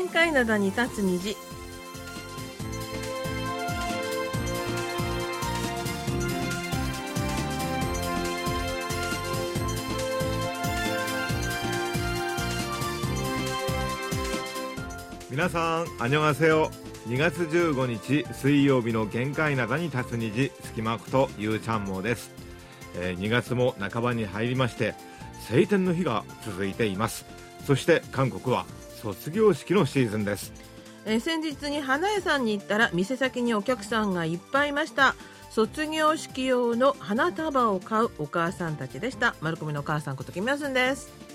限界灘に立つ虹。皆さんあにょがせよ2月15日水曜日の限界灘に立つ虹。隙間区とゆうちゃんもです、えー2月も半ばに入りまして晴天の日が続いています。そして韓国は卒業式のシーズンです。えー先日に花屋さんに行ったら店先にお客さんがいっぱいいました。卒業式用の花束を買うお母さんたちでした。丸込みのお母さんことキムヤスンです。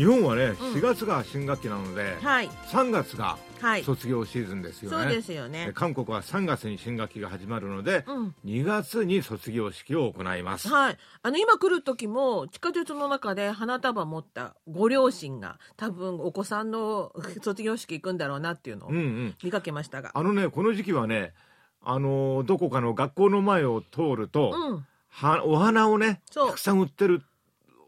日本はねうん。4月が新学期なので、はい。3月がはい。卒業シーズンですよね、そうですよね。で韓国は3月に新学期が始まるので、うん。2月に卒業式を行います。はい、あの今来る時も地下鉄の中で花束持ったご両親が多分お子さんの 卒業式行くんだろうなっていうのをうんうん。見かけましたが、あのねこの時期はねあのーどこかの学校の前を通ると、うん。はお花をねたくさん売ってる、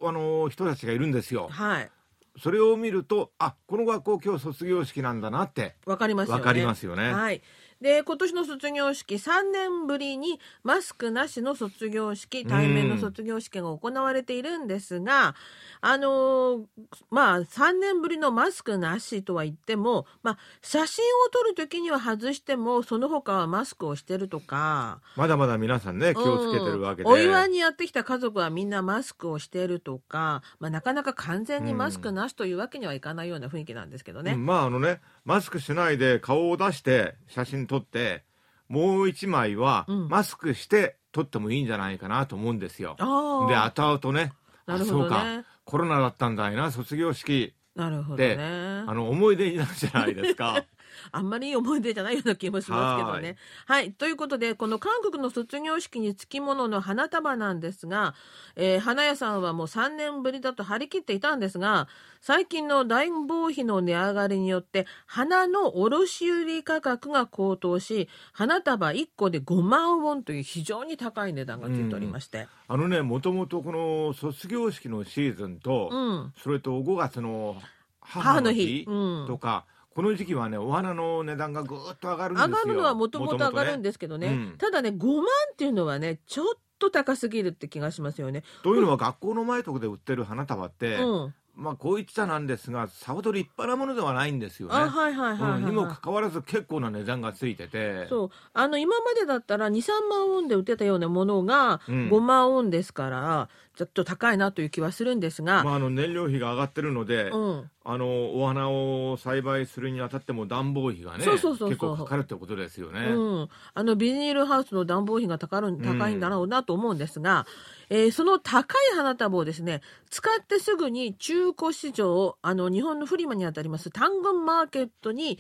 あのー人たちがいるんですよ。はいそれを見るとあこの学校今日卒業式なんだなってわかりますよね。わかりますよね。はいで今年の卒業式3年ぶりにマスクなしの卒業式対面の卒業式が行われているんですが、あのーまあ3年ぶりのマスクなしとは言っても、まあ、写真を撮る時には外してもその他はマスクをしてるとかまだまだ皆さんね気をつけてるわけで、うんお祝いにやってきた家族はみんなマスクをしているとか、まあ、なかなか完全にマスクなしというわけにはいかないような雰囲気なんですけどね。うん。まああのねマスクしないで顔を出して写真撮ってもう一枚はうん。マスクして撮ってもいいんじゃないかなと思うんですよ、あであ後々ね。なるほどね。あそうか。コロナだったんだいな。卒業式。なるほどでねあ。の思い出になるじゃないですかあんまりいい思い出じゃないような気もしますけどね。はい。ということで、この韓国の卒業式につきものの花束なんですが、えー花屋さんはもう3年ぶりだと張り切っていたんですが、最近の暖房費の値上がりによって、花の卸売価格が高騰し、花束1個で5万ウォンという非常に高い値段がついておりまして。あのねもともとこの卒業式のシーズンと、うん。それと5月の母の日母の日うんとか、この時期はねお花の値段がぐーっと上がるんですよ上がるのはもともと上がるんでですけどね。うんただね、5万っていうのはね、ちょっと高すぎるって気がしますよね。というのは学校の前とかで売ってる花束って、うん。まあこう言っちゃなんですがさほど立派なものではないんですよね。あ、はいはいはいはい、はい。うんにもかかわらず結構な値段がついてて。そう。あの今までだったら23万ウォンで売ってたようなものがうん。5万ウォンですから、ちょっと高いなという気はするんですが、まあ、あの燃料費が上がってるので、うん、あのお花を栽培するにあたっても暖房費がねそうそうそうそう。結構かかるってことですよね。うん、あのビニールハウスの暖房費が高る高いんだろうなと思うんですが、えーその高い花束をですね使ってすぐに中古市場あの日本のフリマにあたります単軍マーケットに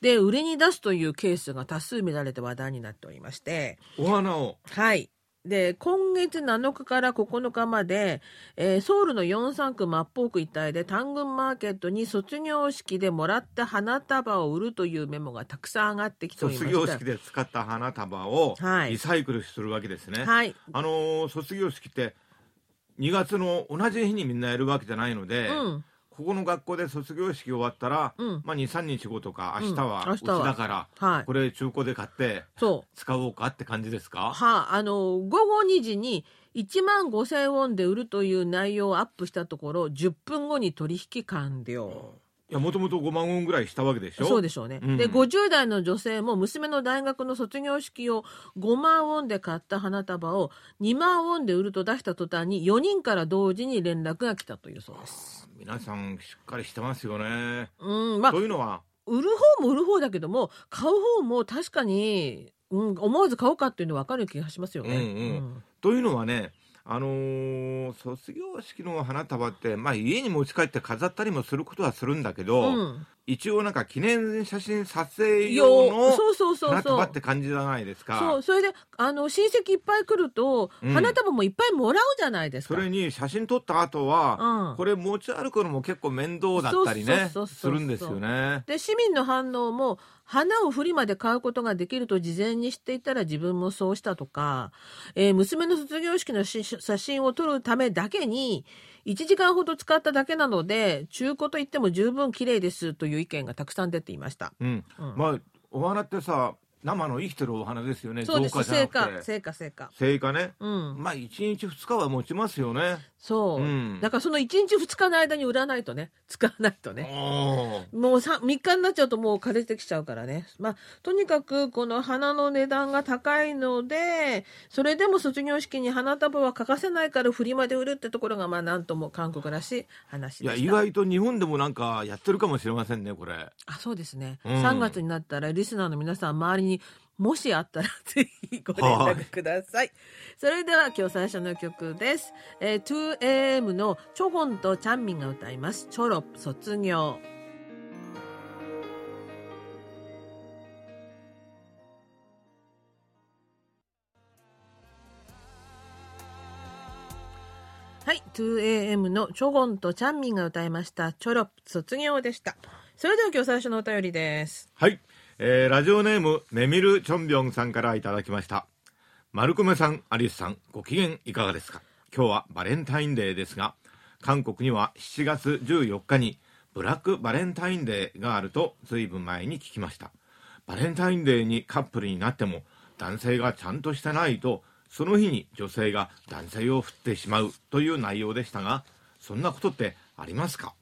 で売りに出すというケースが多数見られて話題になっておりまして。お花をはい。で、今月7日から9日まで、えーソウルの43区マッポーク一帯で単軍マーケットに卒業式でもらった花束を売るというメモがたくさん上がってきておりま卒。業式で使った花束をはいリサイクルするわけですね。はい。あのー卒業式って2月の同じ日にみんなやるわけじゃないので、うん。ここの学校で卒業式終わったら、うんまあ、23日後とか明日はうちだから、はいこれ中古で買って。使おうかって感じですか？はあ、あの、午後2時に1万5000ウォンで売るという内容をアップしたところ、10分後に取引完了。いやもともと5万ウォンぐらいしたわけでしょ？そうでしょうね。うんで、50代の女性も娘の大学の卒業式を5万ウォンで買った花束を2万ウォンで売ると出した途端に4人から同時に連絡が来たというそうです。皆さんしっかりしてますよね。うん、まあと、いうのは？売る方も売る方だけども、買う方も確かに、うん、思わず買おうかっていうの分かる気がしますよね。うんうんというのはねあのー卒業式の花束って、まあ、家に持ち帰って飾ったりもすることはするんだけど、うん。一応なんか記念写真撮影よ用のそうそうそうそう。花束って感じじゃないですか。そうそれであの親戚いっぱい来ると、うん。花束もいっぱいもらうじゃないですか。それに写真撮った後は、うん。これ持ち歩くのも結構面倒だったりねするんですよね。で市民の反応も花を振りまで買うことができると事前に知っていたら自分もそうしたとか、えー娘の卒業式のし写真を撮るためだけに1時間ほど使っただけなので中古といっても十分綺麗ですという意見がたくさん出ていました。うん、うんまあお花ってさ生の生きてるお花ですよね。そうです。成果成果成果。成果ね。うん、まあ1日2日は持ちますよね。そう、うん。だからその1日2日の間に売らないとね。使わないとね。おー。もう 3, 3日になっちゃうともう枯れてきちゃうからね。まあ、とにかくこの花の値段が高いので、それでも卒業式に花束は欠かせないからフリマで売るってところがまあなんとも韓国らしい話いでした。や意外と日本でもなんかやってるかもしれませんねこれ。あ、そうですね。うん。3月になったらリスナーの皆さん周りにもしあったらぜひご連絡ください。それでは今日最初の曲です。えー、2AM のチョゴンとチャンミンが歌います。チョロップ卒業。はい、2AM のチョゴンとチャンミンが歌いました。チョロップ卒業でした。それでは今日最初のお便りです。はい、えーラジオネームメミルチョンビョンさんからいただきました。マルコメさんアリスさんご機嫌いかがですか？今日はバレンタインデーですが韓国には7月14日にブラックバレンタインデーがあると随分前に聞きました。バレンタインデーにカップルになっても男性がちゃんとしてないとその日に女性が男性を振ってしまうという内容でしたがそんなことってありますか？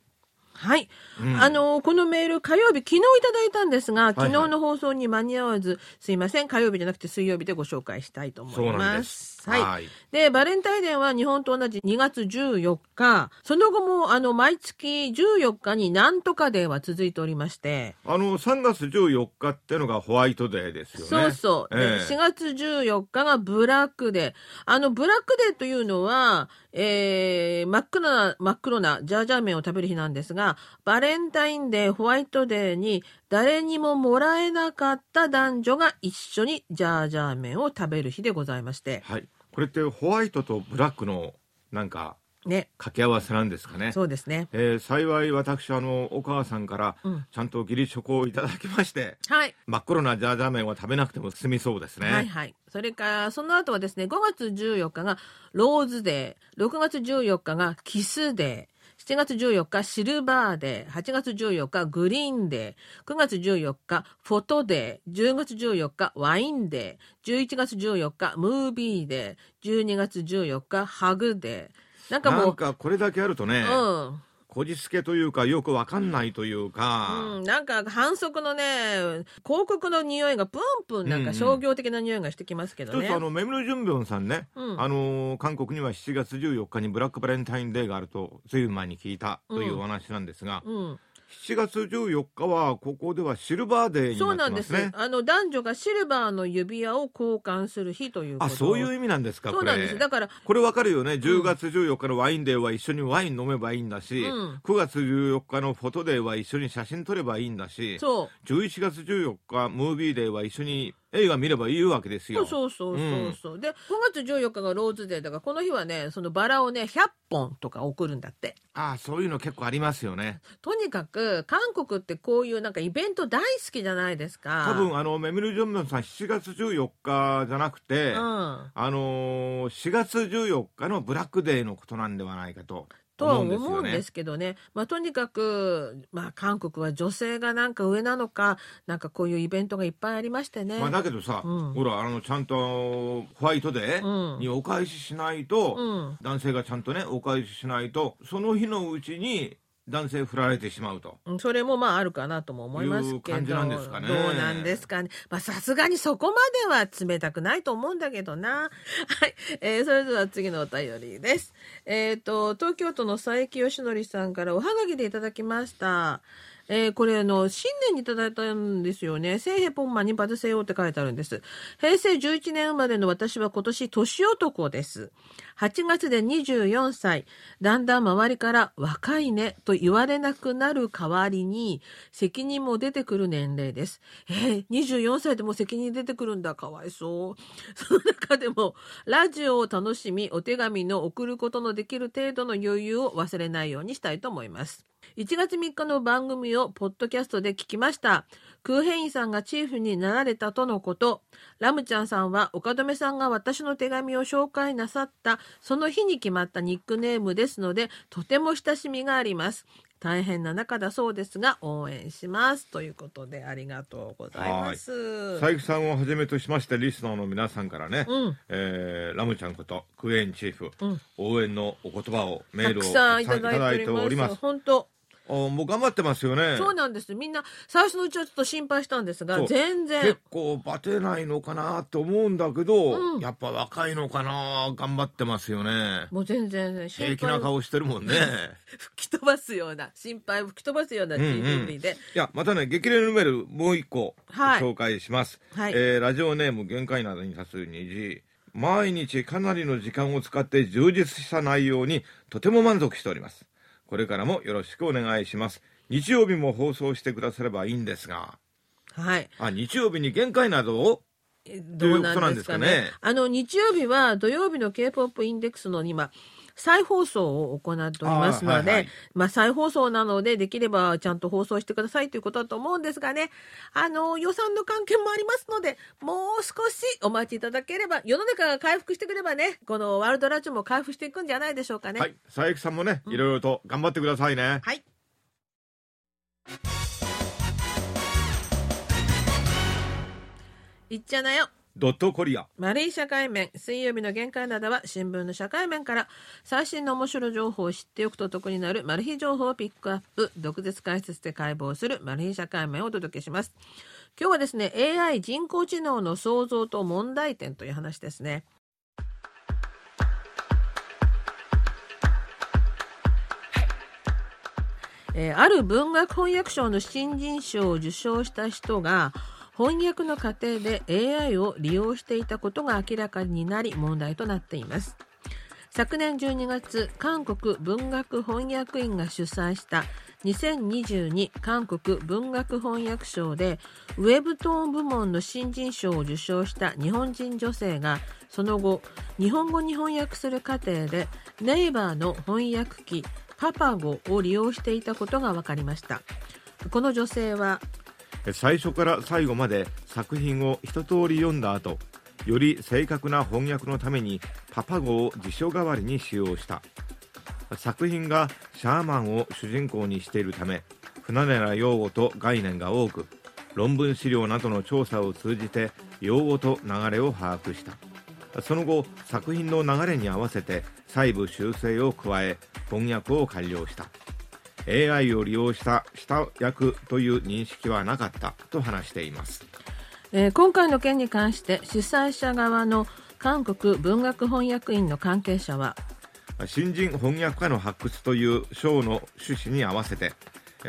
はい、うん。あのこのメール火曜日昨日いただいたんですがはい昨日の放送に間に合わず、すいません。火曜日じゃなくて水曜日でご紹介したいと思いますすはいはいでバレンタインデーは日本と同じ2月14日その後もあの毎月14日になんとかデーは続いておりましてあの3月14日ってのがホワイトデーですよね。そうそう。でええ4月14日がブラックデー。あの、ブラックデーというのは、えー、真っ黒な、真っ黒なジャージャー麺を食べる日なんですが、バレンタインデー、ホワイトデーに誰にももらえなかった男女が一緒にジャージャー麺を食べる日でございまして。はい。これってホワイトとブラックのなんかね。掛け合わせなんですかね？そうですね。えー幸い私あのお母さんからうんちゃんと義理チョコをいただきまして、はい。真っ黒なジャージャー麺は食べなくても済みそうですね。はいはい。それから、その後はですね、5月14日がローズデー、6月14日がキスデー、7月14日シルバーデー、8月14日グリーンデー、9月14日フォトデー、10月14日ワインデー、11月14日ムービーデー、12月14日ハグデー。なんかなもう、んかこれだけあるとね、うん。こじつけというかよくわかんないというか、うん、なんか反則のね広告の匂いがプンプンなんか商業的な匂いがしてきますけどね。ちょっとあのメムルジュンビョンさんね、うん。あのー韓国には7月14日にブラックバレンタインデーがあるとずいぶん前に聞いたというお話なんですが、うん7月14日はここではシルバーデーそうな。んです。あの男女がシルバーの指輪を交換する日ということ。あそういう意味なんですかそうなんです。だからこれわかるよね。10月14日のワインデーは一緒にワイン飲めばいいんだし、うん。9月14日のフォトデーは一緒に写真撮ればいいんだしそう。11月14日ムービーデーは一緒に映画見ればいいわけですそようそうそうそう。そう、で5月14日がローズデーだからこの日はねそのバラをね100本とか送るんだって。あそういうの結構ありますよね。とにかく韓国ってこういうなんかイベント大好きじゃないですか。多分あのメミル・ジョンミョンさん7月14日じゃなくて、うん。あのー4月14日のブラックデーのことなんではないかととは思うんですけどね、まあ、とにかく、まあ、韓国は女性がなんか上なのかなんかこういうイベントがいっぱいありましてね、まあ、だけどさ、うん。ほらあのちゃんとホワイトデーにお返ししないと、うん。男性がちゃんとねお返ししないとその日のうちに男性振られてしまうと。うんそれもまああるかなとも思いますけど。いう感じなんですかね。どうなんですかね。まあさすがにそこまでは冷たくないと思うんだけどな。はい、えーそれでは次のお便りです。えっ、と東京都の佐伯義則さんからおはがきでいただきましたえーこれあの新年にいただいたんですよね。聖ヘポンマにバズセヨって書いてあるんです。平成11年生まれの私は今年年男です。8月で24歳。だんだん周りから若いねと言われなくなる代わりに責任も出てくる年齢です。えー、24歳でも責任出てくるんだ。かわいそう。その中でもラジオを楽しみ、お手紙の送ることのできる程度の余裕を忘れないようにしたいと思います。1月3日の番組をポッドキャストで聞きました。クーヘインさんがチーフになられたとのこと。ラムちゃんさんは岡留さんが私の手紙を紹介なさった。その日に決まったニックネームですので、とても親しみがあります。大変な中だそうですが応援します。ということでありがとうございます。佐伯さんをはじめとしましてリスナーの皆さんからね、うん、えー、ラムちゃんことクエンチーフ、うん、応援のお言葉をメールをいただいております。本当もう頑張ってますよね。そうなんです。みんな最初のうちはちょっと心配したんですが、全然。結構バテないのかなと思うんだけど、うん、やっぱ若いのかな頑張ってますよね。もう全然平気な顔してるもんね。吹き飛ばすような、心配を吹き飛ばすような TV で、うんうん。いや、またね、激励のメールもう一個紹介します。はい、えー、ラジオネーム限界などに立つ虹。毎日かなりの時間を使って充実した内容にとても満足しております。これからもよろしくお願いします。日曜日も放送してくださればいいんですが。はい。あ、日曜日に限界など？をどうなんですかね。かねあの、日曜日は土曜日の K-POP インデックスの今、再放送を行っておりますので、はいはい、まあ再放送なのでできればちゃんと放送してくださいということだと思うんですがね、あの、予算の関係もありますので、もう少しお待ちいただければ、世の中が回復してくればね、このワールドラジオも回復していくんじゃないでしょうかね。はい。佐伯さんもね、いろいろと頑張ってくださいね。うん、はい。いっちゃなよ。ドットコリア。丸い社会面、水曜日の限界などは新聞の社会面から最新の面白い情報を知っておくと得になるマル秘情報をピックアップ、毒舌解説で解剖するマル秘社会面をお届けします。今日はですね、AI 人工知能の創造と問題点という話ですね。えー、ある文学翻訳賞の新人賞を受賞した人が翻訳の過程で AI を利用していたことが明らかになり問題となっています。昨年12月韓国文学翻訳員が主催した2022韓国文学翻訳賞でウェブトーン部門の新人賞を受賞した日本人女性がその後日本語に翻訳する過程でネイバーの翻訳機パパゴを利用していたことが分かりました。この女性は最初から最後まで作品を一通り読んだ後より正確な翻訳のためにパパ語を辞書代わりに使用した。作品がシャーマンを主人公にしているため不慣れな用語と概念が多く論文資料などの調査を通じて用語と流れを把握した。その後作品の流れに合わせて細部修正を加え翻訳を完了した。AI を利用した下役という認識はなかったと話しています、えー、今回の件に関して主催者側の韓国文学翻訳員の関係者は新人翻訳家の発掘という賞の趣旨に合わせて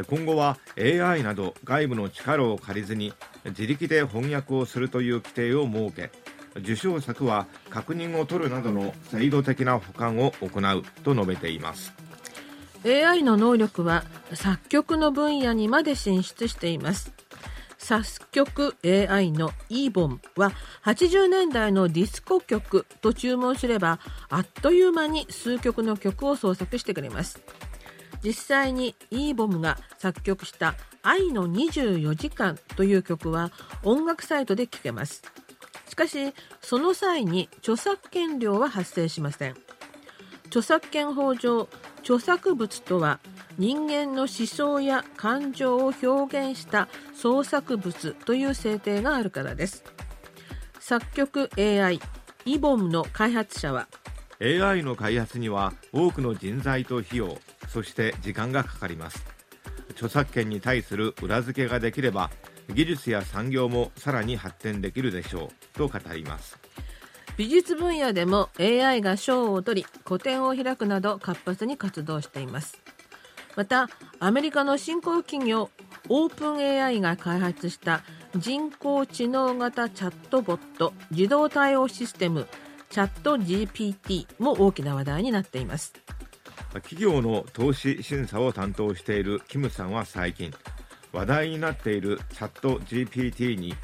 今後は AI など外部の力を借りずに自力で翻訳をするという規定を設け受賞作は確認を取るなどの制度的な保管を行うと述べています AI の能力は作曲の分野にまで進出しています。作曲 AI の e ボンは80年代のディスコ曲と注文すればあっという間に数曲の曲を創作してくれます。実際に e ボムが作曲した愛の24時間という曲は音楽サイトで聴けます。しかしその際に著作権料は発生しません。著作権法上著作物とは人間の思想や感情を表現した創作物という制定があるからです。作曲 AI イボムの開発者は AI の開発には多くの人材と費用そして時間がかかります。著作権に対する裏付けができれば技術や産業もさらに発展できるでしょうと語ります。美術分野でも AI が賞を取り個展を開くなど活発に活動しています。またアメリカの新興企業オープン AI が開発した人工知能型チャットボット自動対応システムチャット GPT も大きな話題になっています。企業の投資審査を担当しているキムさんは最近話題になっているチャット GPT に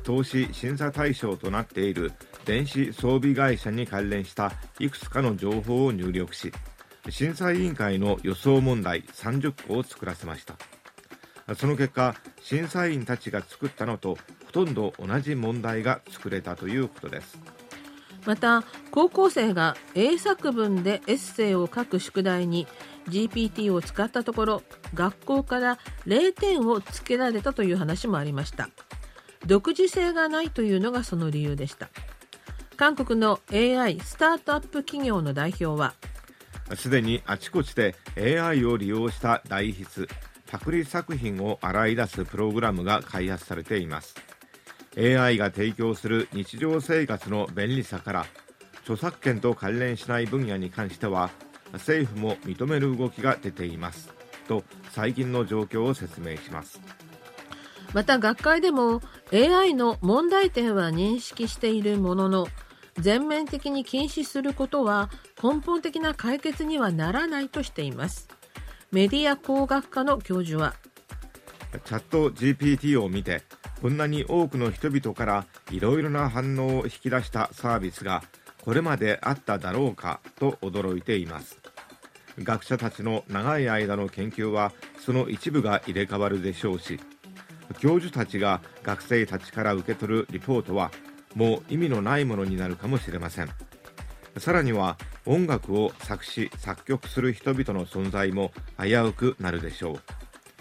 投資審査対象となっている電子装備会社に関連したいくつかの情報を入力し審査委員会の予想問題30個を作らせました。その結果審査員たちが作ったのとほとんど同じ問題が作れたということです。また高校生が英作文でエッセイを書く宿題に GPT を使ったところ学校から0点をつけられたという話もありました。独自性がないというのがその理由でした。韓国の AI スタートアップ企業の代表はすでにあちこちで AI を利用した代筆パクリ作品を洗い出すプログラムが開発されています。AI が提供する日常生活の便利さから著作権と関連しない分野に関しては政府も認める動きが出ています。と最近の状況を説明します。また学会でも AI の問題点は認識しているものの全面的に禁止することは根本的な解決にはならないとしています。メディア工学科の教授はチャット GPT を見てこんなに多くの人々からいろいろな反応を引き出したサービスがこれまであっただろうかと驚いています。学者たちの長い間の研究はその一部が入れ替わるでしょうし教授たちが学生たちから受け取るリポートはもう意味のないものになるかもしれません。さらには音楽を作詞作曲する人々の存在も危うくなるでしょ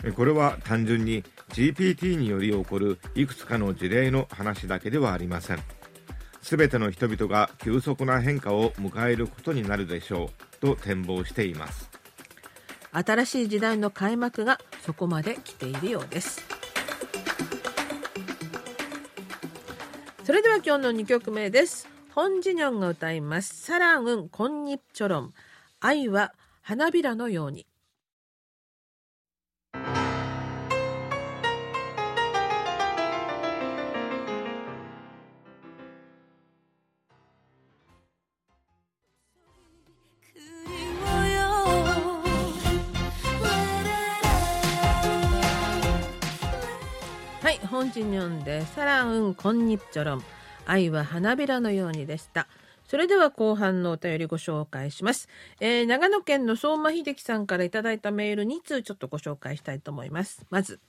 う。これは単純に GPT により起こるいくつかの事例の話だけではありません。全ての人々が急速な変化を迎えることになるでしょうと展望しています。新しい時代の開幕がそこまで来ているようです。それでは今日の2曲目です。本ジニョンが歌います。サランウンコンニチョロン愛は花びらのように。ジニョンでサランウンコンニチョロン愛は花びらのようにでした。それでは後半のお便りご紹介します、えー、長野県の相馬秀樹さんからいただいたメール2通ちょっとご紹介したいと思います。まず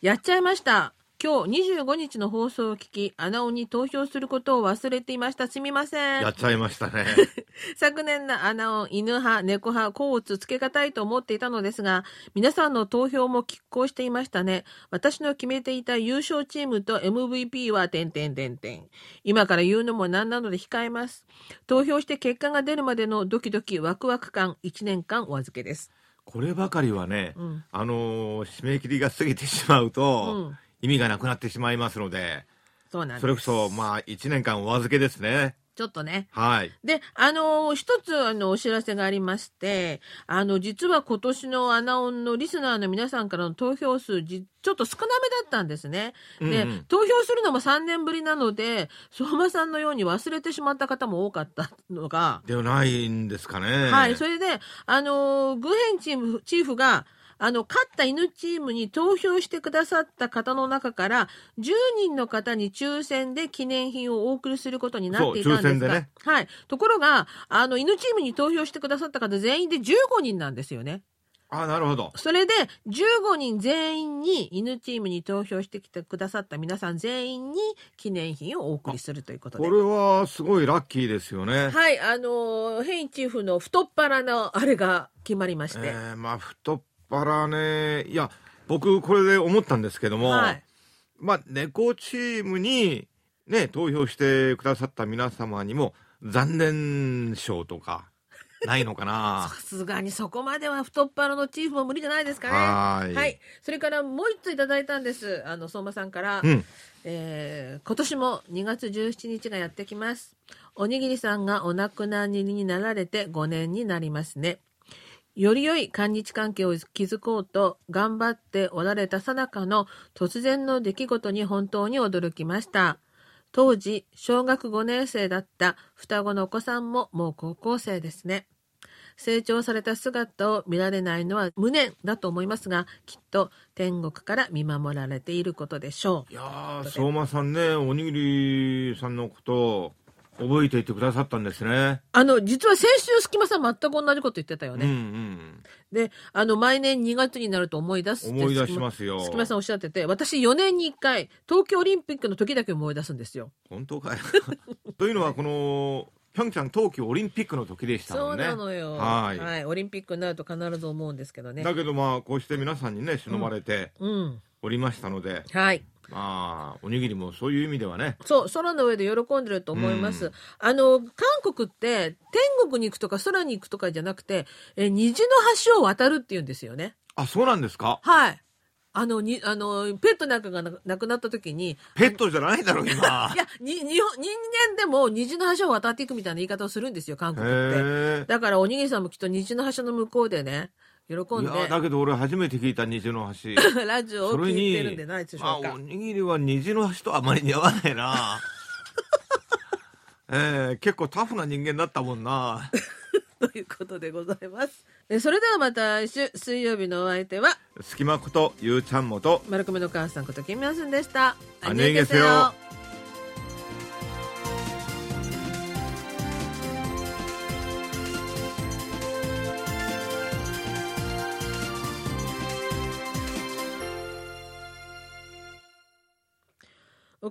やっちゃいました。今日25日の放送を聞き、アナオに投票することを忘れていました。すみません。やっちゃいましたね。昨年のアナオ、犬派、猫派、甲乙つけがたいと思っていたのですが、皆さんの投票も拮抗していましたね。私の決めていた優勝チームと MVP は、点点点点。今から言うのもなんなので控えます。投票して結果が出るまでのドキドキワクワク感、1年間お預けです。こればかりはね、うん、あのー、締め切りが過ぎてしまうと、うん意味がなくなってしまいますので、そうなんそれこそ、まあ、1年間お預けですね。ちょっとね。はい。で、あの一つ、あの、お知らせがありまして、あの、実は今年のアナオンのリスナーの皆さんからの投票数、ちょっと少なめだったんですね。で、うんうん、投票するのも3年ぶりなので、相馬さんのように忘れてしまった方も多かったのが。ではないんですかね。はい。それで、あのグヘンチーフ、チーフが、あの、勝った犬チームに投票してくださった方の中から、10人の方に抽選で記念品をお送りすることになっていたんですが、ね、はい。ところが、あの、犬チームに投票してくださった方全員で15人なんですよね。あなるほど。それで、15人全員に、犬チームに投票してきてくださった皆さん全員に記念品をお送りするということで。これはすごいラッキーですよね。はい、あの、ヘイチーフの太っ腹のあれが決まりまして。えー、まあ、太っ腹ね、いや、僕これで思ったんですけども、はい、まあ、猫チームにね、投票してくださった皆様にも、残念賞とか、ないのかな？さすがにそこまでは太っ腹のチーフも無理じゃないですかね。はいはい。それからもう一ついただいたんです。あの、相馬さんから。うん、えー、今年も2月17日がやってきます。おにぎりさんがお亡くなりになられて5年になりますね。より良い韓日関係を築こうと頑張っておられたさなかの突然の出来事に本当に驚きました。当時、小学5年生だった双子のお子さんももう高校生ですね。成長された姿を見られないのは無念だと思いますが、きっと天国から見守られていることでしょう。いや相馬さんね、おにぎりさんのこと、覚えていてくださったんですね。あの、実は先週、隙間さん全く同じこと言ってたよね。うんうん。で、あの、毎年2月になると思い出す思い出しますよ。隙間さんおっしゃってて、私4年に1回、東京オリンピックの時だけ思い出すんですよ。本当かよ。というのは、この、ピョンチャン冬季オリンピックの時でしたそうもんね。なのよ。はいオリンピックになると必ず思うんですけどね。だけどまあ、こうして皆さんにね、忍ばれてうん。おりましたので、はい。まあ、おにぎりもそういう意味ではね、そう、空の上で喜んでると思います。うんあの、韓国って、天国に行くとか空に行くとかじゃなくて、え、虹の橋を渡るって言うんですよね。あ、そうなんですか？はい。あの、に、あの、ペットなんかがな亡くなった時に、ペットじゃないだろ、今。いや、に、日本、人間でも虹の橋を渡っていくみたいな言い方をするんですよ、韓国って。へだから、おにぎりさんもきっと虹の橋の向こうでね、喜え。んいや、だで、けど俺初めて聞いた虹の橋。ラジオを聞いそれにてるんでないでしょうかあお。にぎりは虹の橋とあまり似合わないなええ結構タフな人間だったもんなということでございます。えそれではまた来週、水曜日のお相手は、隙間ことゆうちゃんもと丸亀の母さんことキムヤスンでした。 안녕히계세요